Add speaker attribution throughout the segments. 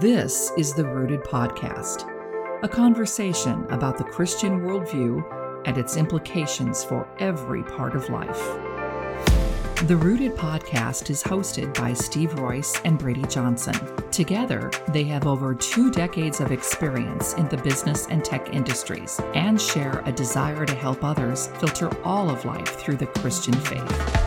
Speaker 1: This is the Rooted Podcast, a conversation about the Christian worldview and its implications for every part of life. The Rooted Podcast is hosted by Steve Royce and Braydee Johnson. Together, they have over two decades of experience in the business and tech industries and share a desire to help others filter all of life through the Christian faith.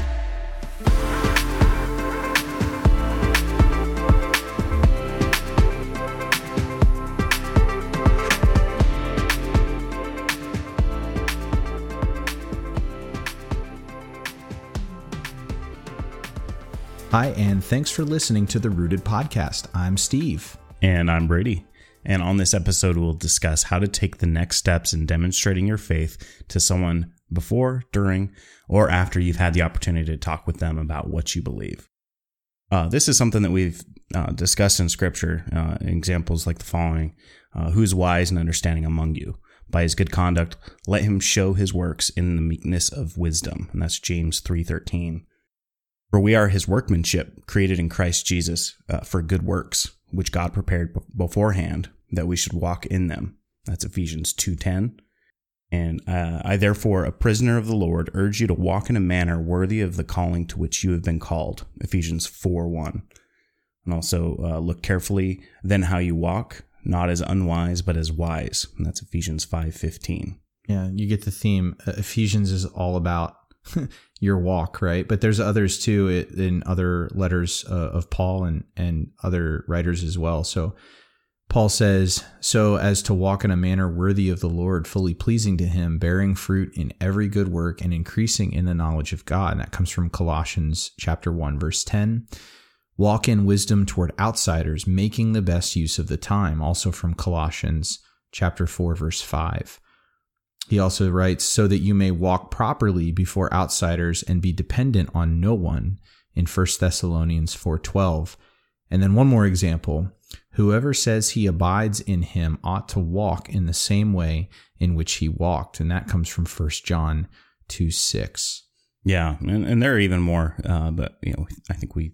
Speaker 2: Hi, and thanks for listening to the Rooted Podcast. I'm Steve.
Speaker 3: And I'm Braydee. And on this episode, we'll discuss how to take the next steps in demonstrating your faith to someone before, during, or after you've had the opportunity to talk with them about what you believe. Uh, this is something that we've uh, discussed in Scripture, uh, examples like the following uh, Who's wise and understanding among you? By his good conduct, let him show his works in the meekness of wisdom. And that's James 3.13. For we are his workmanship, created in Christ Jesus uh, for good works, which God prepared beforehand that we should walk in them. That's Ephesians 2.10. And uh, I, therefore, a prisoner of the Lord, urge you to walk in a manner worthy of the calling to which you have been called. Ephesians 4.1. And also uh, look carefully then how you walk, not as unwise, but as wise. And that's Ephesians 5.15.
Speaker 2: Yeah, you get the theme. Ephesians is all about your walk, right? But there's others too in other letters uh, of Paul and and other writers as well. So Paul says, "So as to walk in a manner worthy of the Lord, fully pleasing to him, bearing fruit in every good work and increasing in the knowledge of God." And that comes from Colossians chapter 1 verse 10. Walk in wisdom toward outsiders, making the best use of the time, also from Colossians chapter 4 verse 5. He also writes, so that you may walk properly before outsiders and be dependent on no one in 1 Thessalonians 4:12. And then one more example, whoever says he abides in him ought to walk in the same way in which he walked, and that comes from 1 John 2 6.
Speaker 3: Yeah, and, and there are even more, uh, but you know, I think we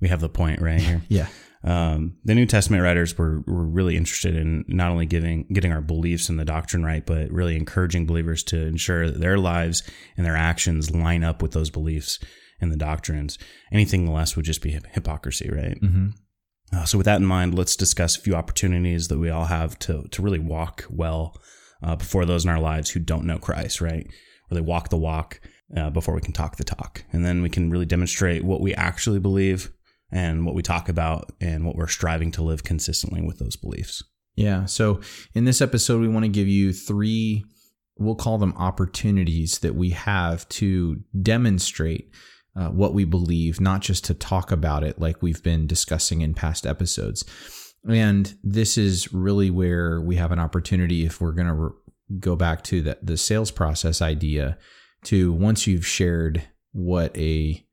Speaker 3: we have the point right here.
Speaker 2: yeah
Speaker 3: um, the New Testament writers were, were really interested in not only giving getting our beliefs and the doctrine right, but really encouraging believers to ensure that their lives and their actions line up with those beliefs and the doctrines. Anything less would just be hypocrisy, right?
Speaker 2: Mm-hmm.
Speaker 3: Uh, so, with that in mind, let's discuss a few opportunities that we all have to to really walk well uh, before those in our lives who don't know Christ, right? Really walk the walk uh, before we can talk the talk, and then we can really demonstrate what we actually believe and what we talk about and what we're striving to live consistently with those beliefs.
Speaker 2: Yeah. So in this episode, we want to give you three, we'll call them opportunities that we have to demonstrate uh, what we believe, not just to talk about it like we've been discussing in past episodes. And this is really where we have an opportunity if we're going to re- go back to the, the sales process idea to once you've shared what a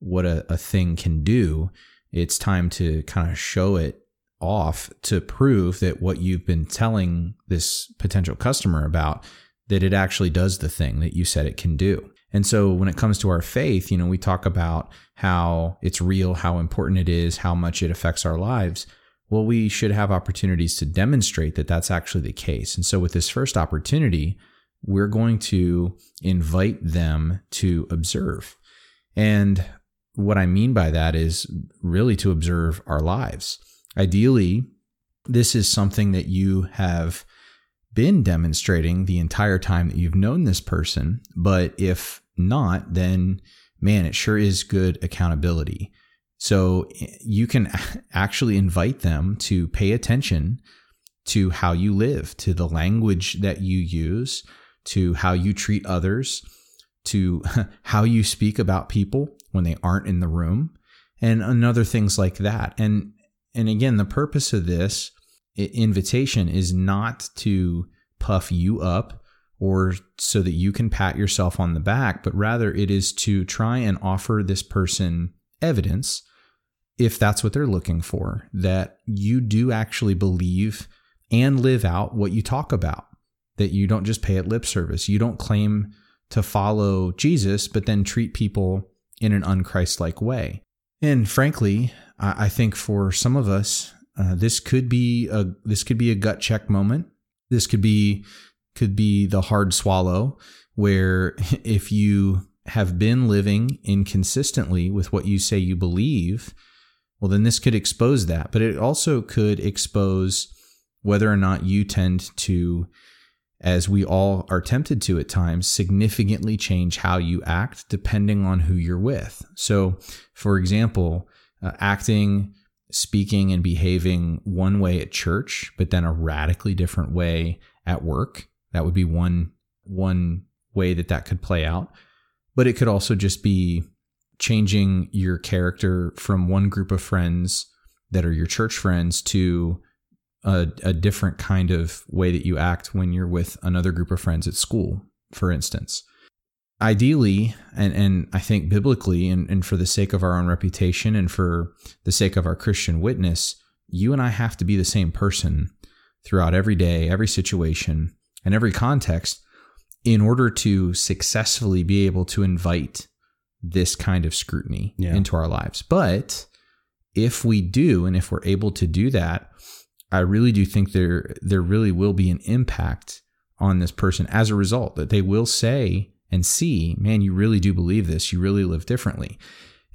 Speaker 2: what a, a thing can do, it's time to kind of show it off to prove that what you've been telling this potential customer about that it actually does the thing that you said it can do. And so when it comes to our faith, you know, we talk about how it's real, how important it is, how much it affects our lives. Well, we should have opportunities to demonstrate that that's actually the case. And so with this first opportunity, we're going to invite them to observe. And what I mean by that is really to observe our lives. Ideally, this is something that you have been demonstrating the entire time that you've known this person. But if not, then man, it sure is good accountability. So eh, you can actually invite them to pay attention to how you live, to the language that you use, to how you treat others, to how you speak about people when they aren't in the room and another things like that. And and again, the purpose of this invitation is not to puff you up or so that you can pat yourself on the back, but rather it is to try and offer this person evidence if that's what they're looking for that you do actually believe and live out what you talk about that you don't just pay it lip service you don't claim to follow Jesus but then treat people in an unchrist-like way. And frankly, I think for some of us, Uh, this could be a this could be a gut check moment. This could be could be the hard swallow where if you have been living inconsistently with what you say you believe, well, then this could expose that. But it also could expose whether or not you tend to, as we all are tempted to at times, significantly change how you act depending on who you're with. So, for example, uh, acting, speaking, and behaving one way at church, but then a radically different way at work. That would be one one way that that could play out. But it could also just be changing your character from one group of friends that are your church friends to a, a, different kind of way that you act when you're with another group of friends at school, for instance. Ideally, and, and I think biblically, and, and for the sake of our own reputation and for the sake of our Christian witness, you and I have to be the same person throughout every day, every situation, and every context in order to successfully be able to invite this kind of scrutiny yeah. into our lives. But if we do, and if we're able to do that, I really do think there there really will be an impact on this person as a result that they will say and see, man, you really do believe this. You really live differently.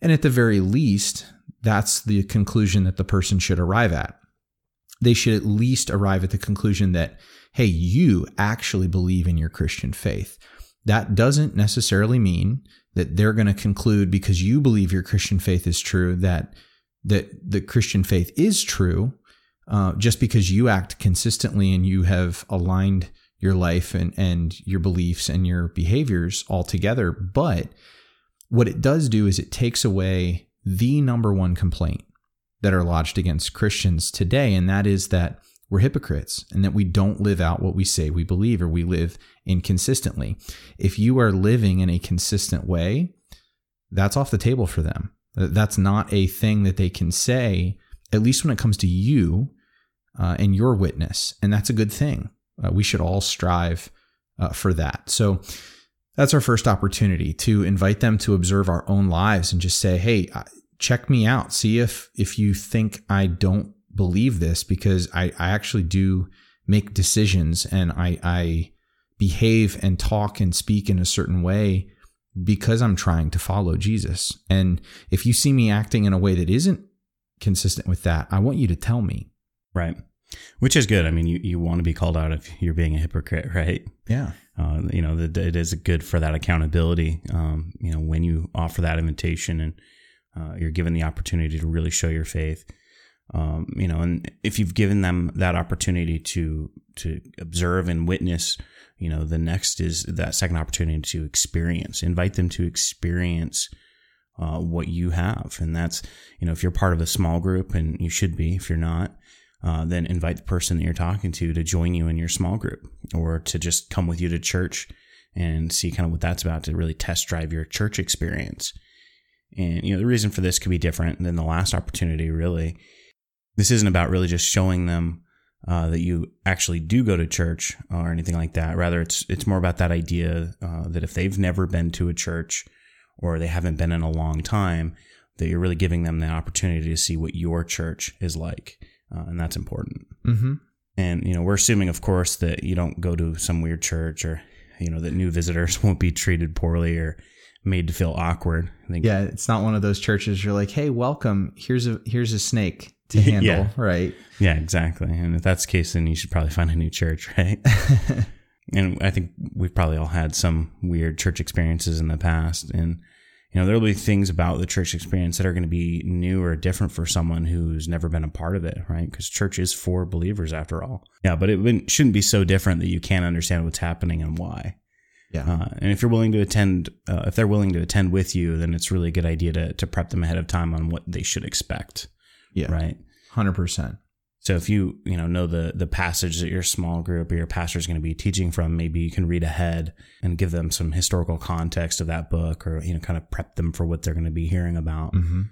Speaker 2: And at the very least, that's the conclusion that the person should arrive at. They should at least arrive at the conclusion that, hey, you actually believe in your Christian faith. That doesn't necessarily mean that they're going to conclude because you believe your Christian faith is true that that the Christian faith is true uh, just because you act consistently and you have aligned your life and, and your beliefs and your behaviors all together. But what it does do is it takes away the number one complaint that are lodged against Christians today, and that is that we're hypocrites and that we don't live out what we say we believe or we live inconsistently. If you are living in a consistent way, that's off the table for them. That's not a thing that they can say, at least when it comes to you uh, and your witness. And that's a good thing. Uh, we should all strive uh, for that. So that's our first opportunity to invite them to observe our own lives and just say, hey, check me out. See if if you think I don't believe this because I, I actually do make decisions and I, I behave and talk and speak in a certain way because I'm trying to follow Jesus. And if you see me acting in a way that isn't consistent with that, I want you to tell me.
Speaker 3: Right. Which is good. I mean, you, you want to be called out if you're being a hypocrite, right?
Speaker 2: Yeah.
Speaker 3: Uh, you know, it is good for that accountability. Um, you know, when you offer that invitation and uh, you're given the opportunity to really show your faith, um, you know, and if you've given them that opportunity to to observe and witness, you know, the next is that second opportunity to experience. Invite them to experience uh, what you have, and that's you know, if you're part of a small group, and you should be. If you're not, uh, then invite the person that you're talking to to join you in your small group, or to just come with you to church and see kind of what that's about to really test drive your church experience. And you know, the reason for this could be different than the last opportunity, really this isn't about really just showing them uh, that you actually do go to church or anything like that. Rather, it's it's more about that idea uh, that if they've never been to a church or they haven't been in a long time, that you're really giving them the opportunity to see what your church is like, uh, and that's important.
Speaker 2: Mm-hmm.
Speaker 3: And you know, we're assuming, of course, that you don't go to some weird church or you know that new visitors won't be treated poorly or made to feel awkward.
Speaker 2: I think. Yeah, it's not one of those churches. You're like, hey, welcome. Here's a here's a snake to handle, yeah. right?
Speaker 3: Yeah, exactly. And if that's the case, then you should probably find a new church, right? And I think we've probably all had some weird church experiences in the past. And, you know, there'll be things about the church experience that are going to be new or different for someone who's never been a part of it, right? Because church is for believers after all. Yeah, but it shouldn't be so different that you can't understand what's happening and why.
Speaker 2: Yeah. Uh,
Speaker 3: and if you're willing to attend, uh, if they're willing to attend with you, then it's really a good idea to, to prep them ahead of time on what they should expect.
Speaker 2: Yeah.
Speaker 3: Right.
Speaker 2: Hundred percent.
Speaker 3: So if you you know know the the passage that your small group or your pastor is going to be teaching from, maybe you can read ahead and give them some historical context of that book, or you know kind of prep them for what they're going to be hearing about.
Speaker 2: Mm-hmm.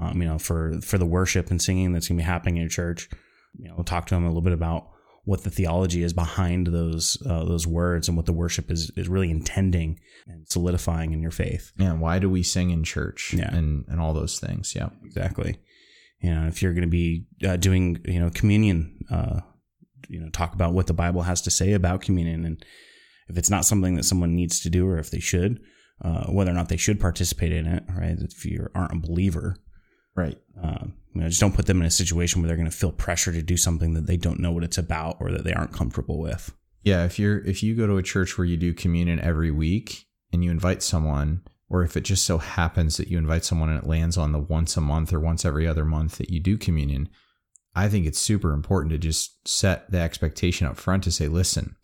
Speaker 3: Um, you know for for the worship and singing that's going to be happening in your church. You know, talk to them a little bit about what the theology is behind those uh, those words and what the worship is is really intending and solidifying in your faith.
Speaker 2: Yeah, why do we sing in church?
Speaker 3: Yeah,
Speaker 2: and and all those things. Yeah,
Speaker 3: exactly You know, if you're going to be uh, doing, you know, communion, uh, you know, talk about what the Bible has to say about communion. And if it's not something that someone needs to do or if they should, uh, whether or not they should participate in it, right? If you aren't a believer,
Speaker 2: right?
Speaker 3: Uh, you know, just don't put them in a situation where they're going to feel pressure to do something that they don't know what it's about or that they aren't comfortable with.
Speaker 2: Yeah, if you're if you go to a church where you do communion every week and you invite someone, or if it just so happens that you invite someone and it lands on the once a month or once every other month that you do communion, I think it's super important to just set the expectation up front to say, listen,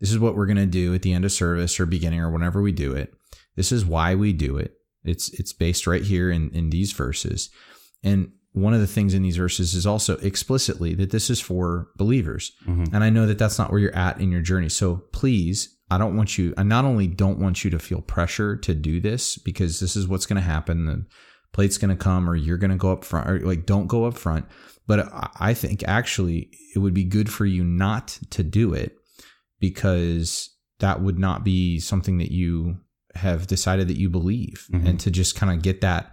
Speaker 2: this is what we're going to do at the end of service or beginning or whenever we do it. This is why we do it. It's it's based right here in in these verses. And one of the things in these verses is also explicitly that this is for believers. Mm-hmm. And I know that that's not where you're at in your journey. So please, I don't want you, I not only don't want you to feel pressure to do this because this is what's going to happen. The plate's going to come or you're going to go up front or like, don't go up front. But I think actually it would be good for you not to do it because that would not be something that you have decided that you believe mm-hmm. and to just kind of get that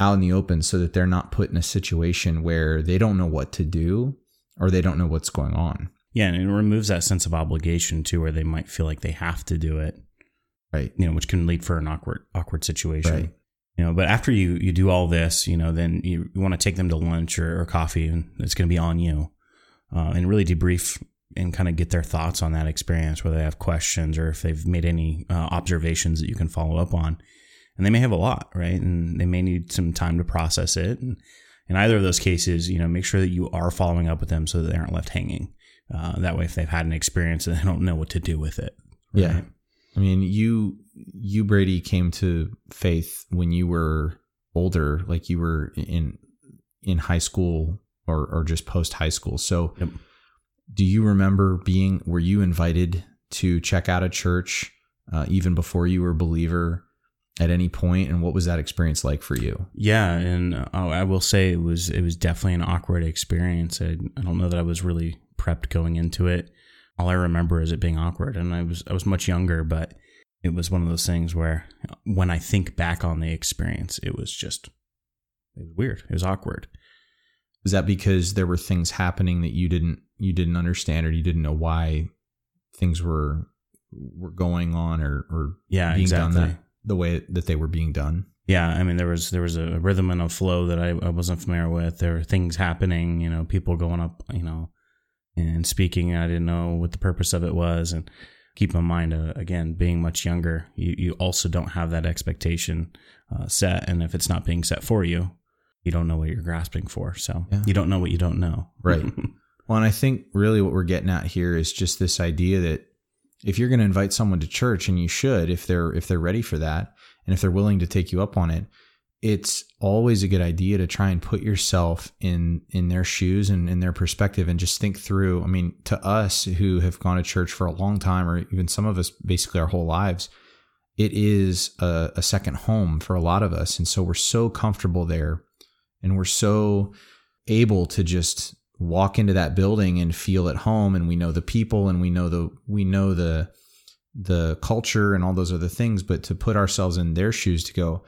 Speaker 2: out in the open so that they're not put in a situation where they don't know what to do or they don't know what's going on.
Speaker 3: Yeah, and it removes that sense of obligation too where they might feel like they have to do it.
Speaker 2: Right.
Speaker 3: You know, which can lead for an awkward awkward situation.
Speaker 2: Right.
Speaker 3: You know, but after you you do all this, you know, then you, you want to take them to lunch or, or coffee and it's going to be on you. Uh, and really debrief and kind of get their thoughts on that experience, whether they have questions or if they've made any uh, observations that you can follow up on and they may have a lot, right? And they may need some time to process it. And in either of those cases, you know, make sure that you are following up with them so that they aren't left hanging. Uh, that way, if they've had an experience and they don't know what to do with it.
Speaker 2: Right? Yeah. I mean, you, you, Braydee, came to faith when you were older, like you were in, in high school or, or just post high school. So, yep. do you remember being, were you invited to check out a church uh, even before you were a believer? at any point and what was that experience like for you
Speaker 3: yeah and uh, i will say it was it was definitely an awkward experience I, I don't know that i was really prepped going into it all i remember is it being awkward and i was i was much younger but it was one of those things where when i think back on the experience it was just it was weird it was awkward
Speaker 2: is that because there were things happening that you didn't you didn't understand or you didn't know why things were were going on or or
Speaker 3: yeah being exactly. done that
Speaker 2: the way that they were being done.
Speaker 3: Yeah, I mean there was there was a rhythm and a flow that I, I wasn't familiar with. There were things happening, you know, people going up, you know, and speaking. I didn't know what the purpose of it was, and keep in mind uh, again, being much younger, you you also don't have that expectation uh, set, and if it's not being set for you, you don't know what you're grasping for. So yeah. you don't know what you don't know.
Speaker 2: Right. well, and I think really what we're getting at here is just this idea that if you're going to invite someone to church and you should if they're if they're ready for that and if they're willing to take you up on it it's always a good idea to try and put yourself in in their shoes and in their perspective and just think through i mean to us who have gone to church for a long time or even some of us basically our whole lives it is a, a second home for a lot of us. And so we're so comfortable there and we're so able to just walk into that building and feel at home and we know the people and we know the we know the the culture and all those other things. But to put ourselves in their shoes to go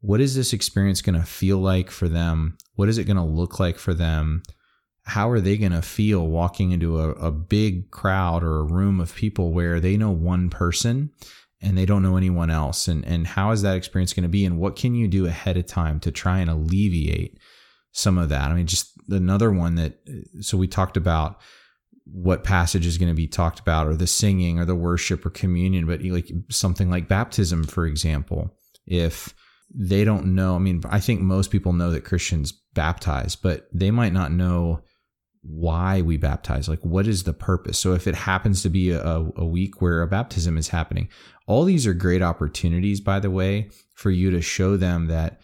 Speaker 2: what is this experience going to feel like for them? What is it going to look like for them? How are they going to feel walking into a, a big crowd or a room of people where they know one person and they don't know anyone else? And and how is that experience going to be? And what can you do ahead of time to try and alleviate some of that. I mean, just another one that, uh, so we talked about what passage is going to be talked about or the singing or the worship or communion, but like something like baptism, for example, if they don't know, I mean, I think most people know that Christians baptize, but they might not know why we baptize. Like, what is the purpose? So, if it happens to be a, a week where a baptism is happening, all these are great opportunities, by the way, for you to show them that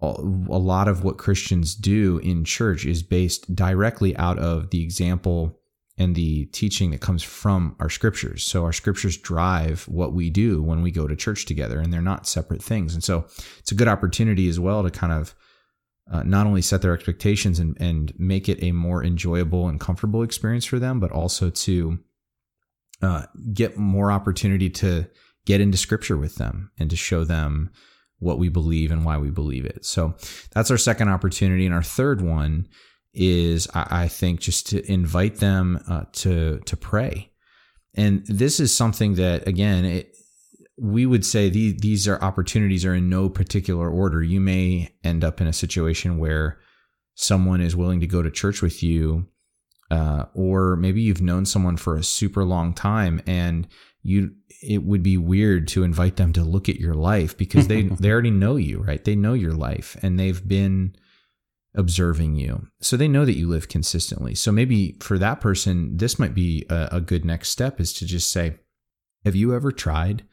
Speaker 2: a lot of what Christians do in church is based directly out of the example and the teaching that comes from our scriptures. So our scriptures drive what we do when we go to church together, and they're not separate things. And so it's a good opportunity as well to kind of uh, not only set their expectations and, and make it a more enjoyable and comfortable experience for them, but also to uh, get more opportunity to get into scripture with them and to show them what we believe and why we believe it. So that's our second opportunity. And our third one is, I, I think, just to invite them uh, to to pray. And this is something that, again, it, we would say these, these are opportunities are in no particular order. You may end up in a situation where someone is willing to go to church with you, uh, or maybe you've known someone for a super long time and you it would be weird to invite them to look at your life because they they already know you, right? They know your life and they've been observing you. So they know that you live consistently. So maybe for that person, this might be a, a good next step is to just say, have you ever tried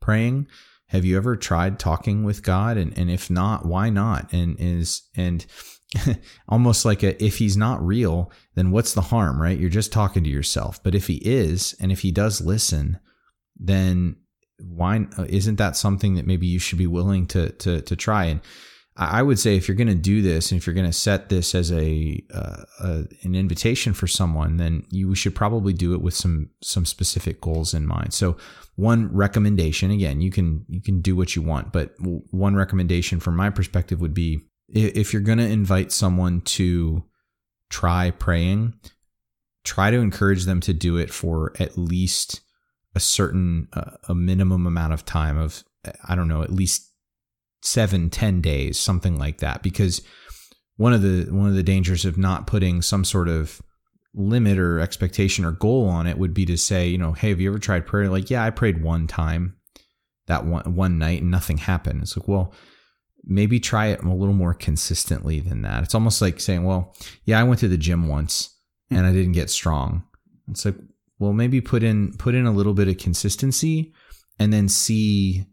Speaker 2: praying? Have you ever tried talking with God? And, and if not, why not? And is, and almost like a, if he's not real, then what's the harm, right? You're just talking to yourself. But if he is, and if he does listen, then why isn't that something that maybe you should be willing to, to, to try? And I would say if you're going to do this and if you're going to set this as a, uh, a, an invitation for someone, then you should probably do it with some some specific goals in mind. So one recommendation, again, you can you can do what you want, but one recommendation from my perspective would be if you're going to invite someone to try praying, try to encourage them to do it for at least a certain uh, a minimum amount of time of I don't know, at least seven, ten days, something like that. Because one of the one of the dangers of not putting some sort of limit or expectation or goal on it would be to say, you know, hey, have you ever tried prayer? Like, yeah, I prayed one time that one one night and nothing happened. It's like, well, maybe try it a little more consistently than that. It's almost like saying, well, yeah, I went to the gym once and I didn't get strong. It's like, well, maybe put in put in a little bit of consistency and then see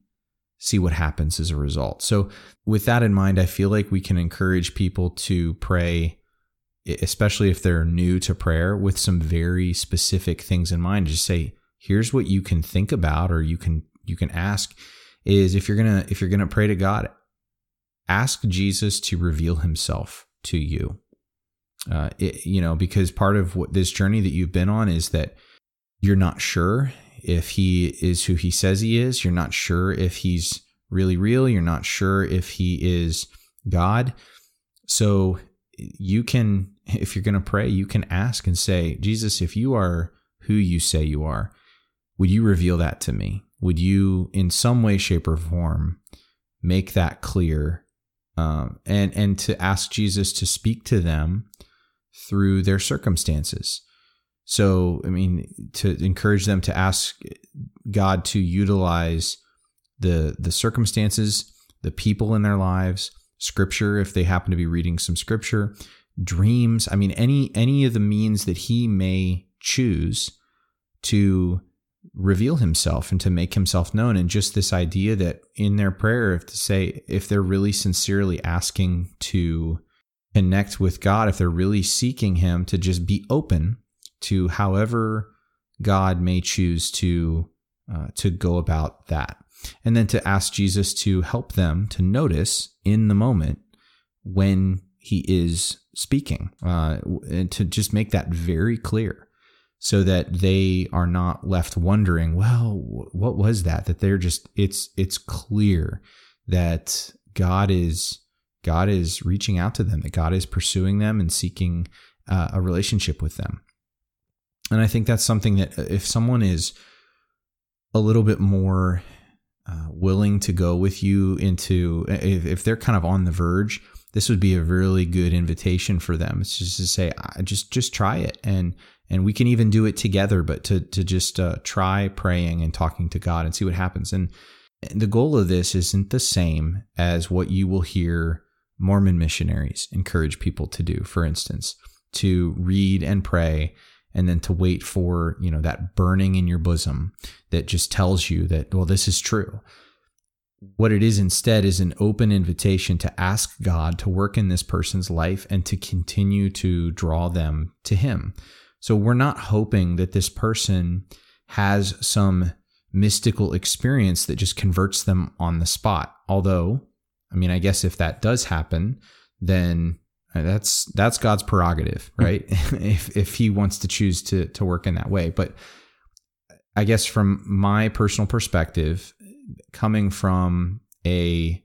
Speaker 2: see what happens as a result. So, with that in mind, I feel like we can encourage people to pray, especially if they're new to prayer, with some very specific things in mind. Just say, here's what you can think about or you can you can ask is if you're going to if you're going to pray to God, ask Jesus to reveal himself to you. Uh, it, you know, because part of what this journey that you've been on is that you're not sure if he is who he says he is. You're not sure if he's really real. You're not sure if he is God. So you can, if you're going to pray, you can ask and say, Jesus, if you are who you say you are, would you reveal that to me? Would you, in some way, shape, or form, make that clear? Um, and and to ask Jesus to speak to them through their circumstances. So, I mean, to encourage them to ask God to utilize the the circumstances, the people in their lives, scripture if they happen to be reading some scripture, dreams, I mean any any of the means that he may choose to reveal himself and to make himself known. And just this idea that in their prayer if to say if they're really sincerely asking to connect with God if they're really seeking him to just be open to however God may choose to uh, to go about that, and then to ask Jesus to help them to notice in the moment when He is speaking, uh, and to just make that very clear, so that they are not left wondering, well, what was that? That they're just it's it's clear that God is God is reaching out to them, that God is pursuing them and seeking uh, a relationship with them. And I think that's something that uh, if someone is a little bit more uh, willing to go with you into, if, if, they're kind of on the verge, this would be a really good invitation for them. It's just to say, just just try it, and and we can even do it together. But to to just uh, try praying and talking to God and see what happens. And the goal of this isn't the same as what you will hear Mormon missionaries encourage people to do. For instance, to read and pray and then to wait for, you know, that burning in your bosom that just tells you that, well, this is true. What it is instead is an open invitation to ask God to work in this person's life and to continue to draw them to Him. So we're not hoping that this person has some mystical experience that just converts them on the spot. Although, I mean, I guess if that does happen, then that's that's God's prerogative, hmm. right? if if He wants to choose to to work in that way, but I guess from my personal perspective, coming from a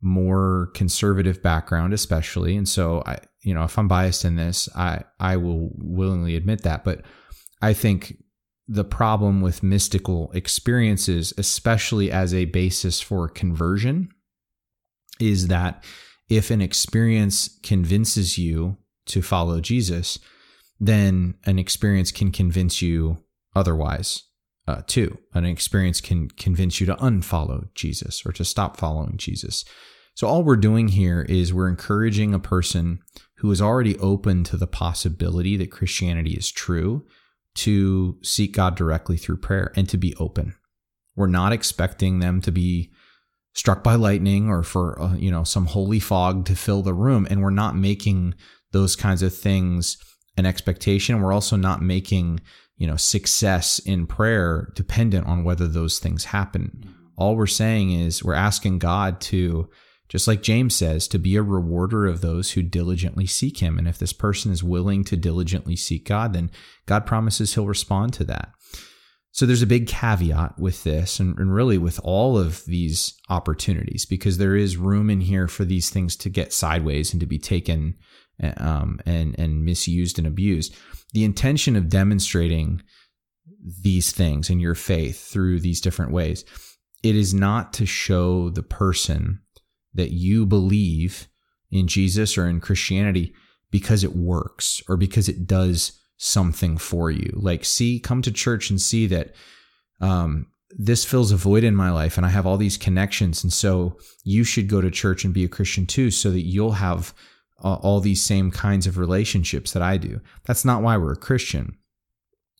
Speaker 2: more conservative background, especially. And so I, you know, if I'm biased in this, I, I will willingly admit that. But I think the problem with mystical experiences, especially as a basis for conversion, is that if an experience convinces you to follow Jesus, then an experience can convince you otherwise uh, too. An experience can convince you to unfollow Jesus or to stop following Jesus. So all we're doing here is we're encouraging a person who is already open to the possibility that Christianity is true to seek God directly through prayer and to be open. We're not expecting them to be struck by lightning or for uh, you know some holy fog to fill the room and we're not making those kinds of things an expectation we're also not making you know success in prayer dependent on whether those things happen all we're saying is we're asking God to just like James says, to be a rewarder of those who diligently seek him. And if this person is willing to diligently seek God, then God promises he'll respond to that. So there's a big caveat with this and, and, really with all of these opportunities because there is room in here for these things to get sideways and to be taken um, and, and misused and abused. The intention of demonstrating these things in your faith through these different ways, it is not to show the person that you believe in Jesus or in Christianity because it works or because it does something for you. Like, see, come to church and see that um, this fills a void in my life and I have all these connections. And so you should go to church and be a Christian too, so that you'll have uh, all these same kinds of relationships that I do. That's not why we're a Christian.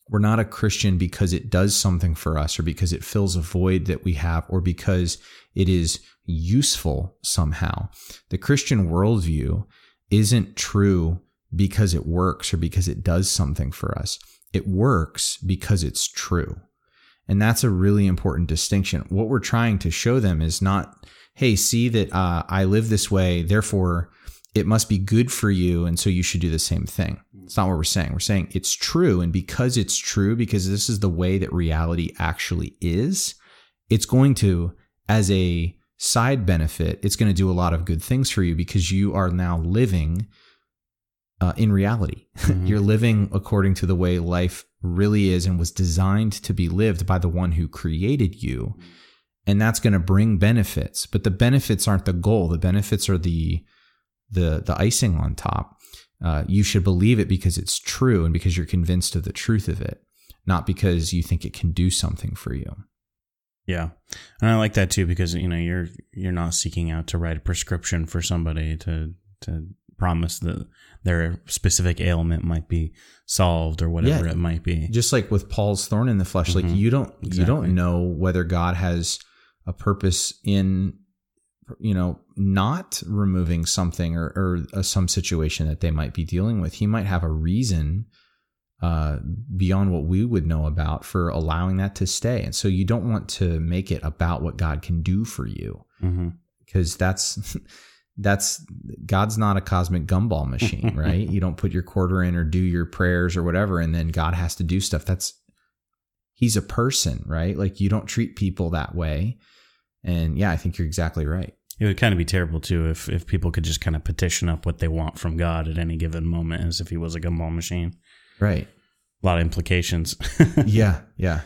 Speaker 2: We're not a Christian because it does something for us or because it fills a void that we have or because it is useful somehow. The Christian worldview isn't true because it works or because it does something for us. It works because it's true. And that's a really important distinction. What we're trying to show them is not, hey, see that uh, I live this way, therefore it must be good for you. And so you should do the same thing. It's not what we're saying. We're saying it's true. And because it's true, because this is the way that reality actually is, it's going to, as a side benefit, it's going to do a lot of good things for you because you are now living uh, in reality. Mm-hmm. You're living according to the way life really is and was designed to be lived by the one who created you. And that's going to bring benefits, but the benefits aren't the goal. The benefits are the the the icing on top. Uh, you should believe it because it's true and because you're convinced of the truth of it, not because you think it can do something for you.
Speaker 3: Yeah. And I like that too because you know you're you're not seeking out to write a prescription for somebody to to promise that their specific ailment might be solved or whatever yeah. it might be.
Speaker 2: Just like with Paul's thorn in the flesh mm-hmm. like you don't exactly. you don't know whether God has a purpose in you know not removing something or, or uh, some situation that they might be dealing with. He might have a reason uh, beyond what we would know about for allowing that to stay. And so you don't want to make it about what God can do for you because mm-hmm. that's. that's God's not a cosmic gumball machine, right? you don't put your quarter in or do your prayers or whatever, and then God has to do stuff. That's He's a person, right? Like you don't treat people that way. And yeah, I think you're exactly right.
Speaker 3: It would kind of be terrible too if if people could just kind of petition up what they want from God at any given moment, as if He was a gumball machine.
Speaker 2: Right.
Speaker 3: A lot of implications.
Speaker 2: yeah. Yeah.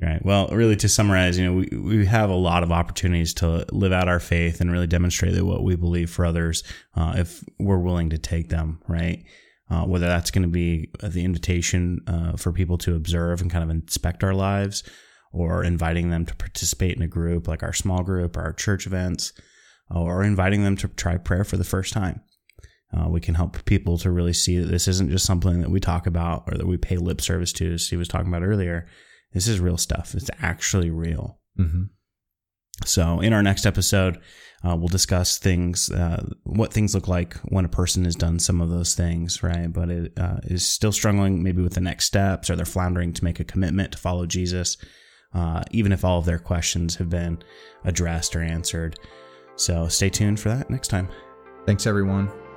Speaker 3: Right. Well, really, to summarize, you know, we, we have a lot of opportunities to live out our faith and really demonstrate that what we believe for others, uh, if we're willing to take them, right? Uh, whether that's going to be the invitation uh, for people to observe and kind of inspect our lives, or inviting them to participate in a group like our small group or our church events, or inviting them to try prayer for the first time. Uh, we can help people to really see that this isn't just something that we talk about or that we pay lip service to, as he was talking about earlier. This is real stuff. It's actually real. Mm-hmm. So, in our next episode, uh, we'll discuss things, uh, what things look like when a person has done some of those things, right? But it uh, is still struggling maybe with the next steps or they're floundering to make a commitment to follow Jesus, uh, even if all of their questions have been addressed or answered. So, stay tuned for that next time.
Speaker 2: Thanks, everyone.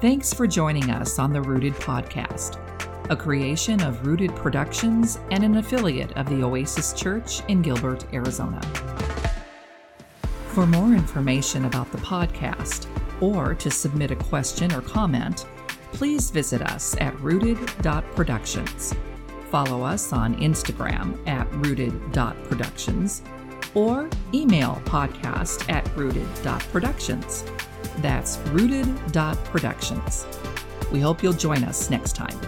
Speaker 1: Thanks for joining us on the Rooted Podcast. a creation of Rooted Productions and an affiliate of the Oasis Church in Gilbert, Arizona. For more information about the podcast or to submit a question or comment, please visit us at rooted.productions. Follow us on Instagram at rooted.productions or email podcast at rooted.productions. That's rooted.productions. We hope you'll join us next time.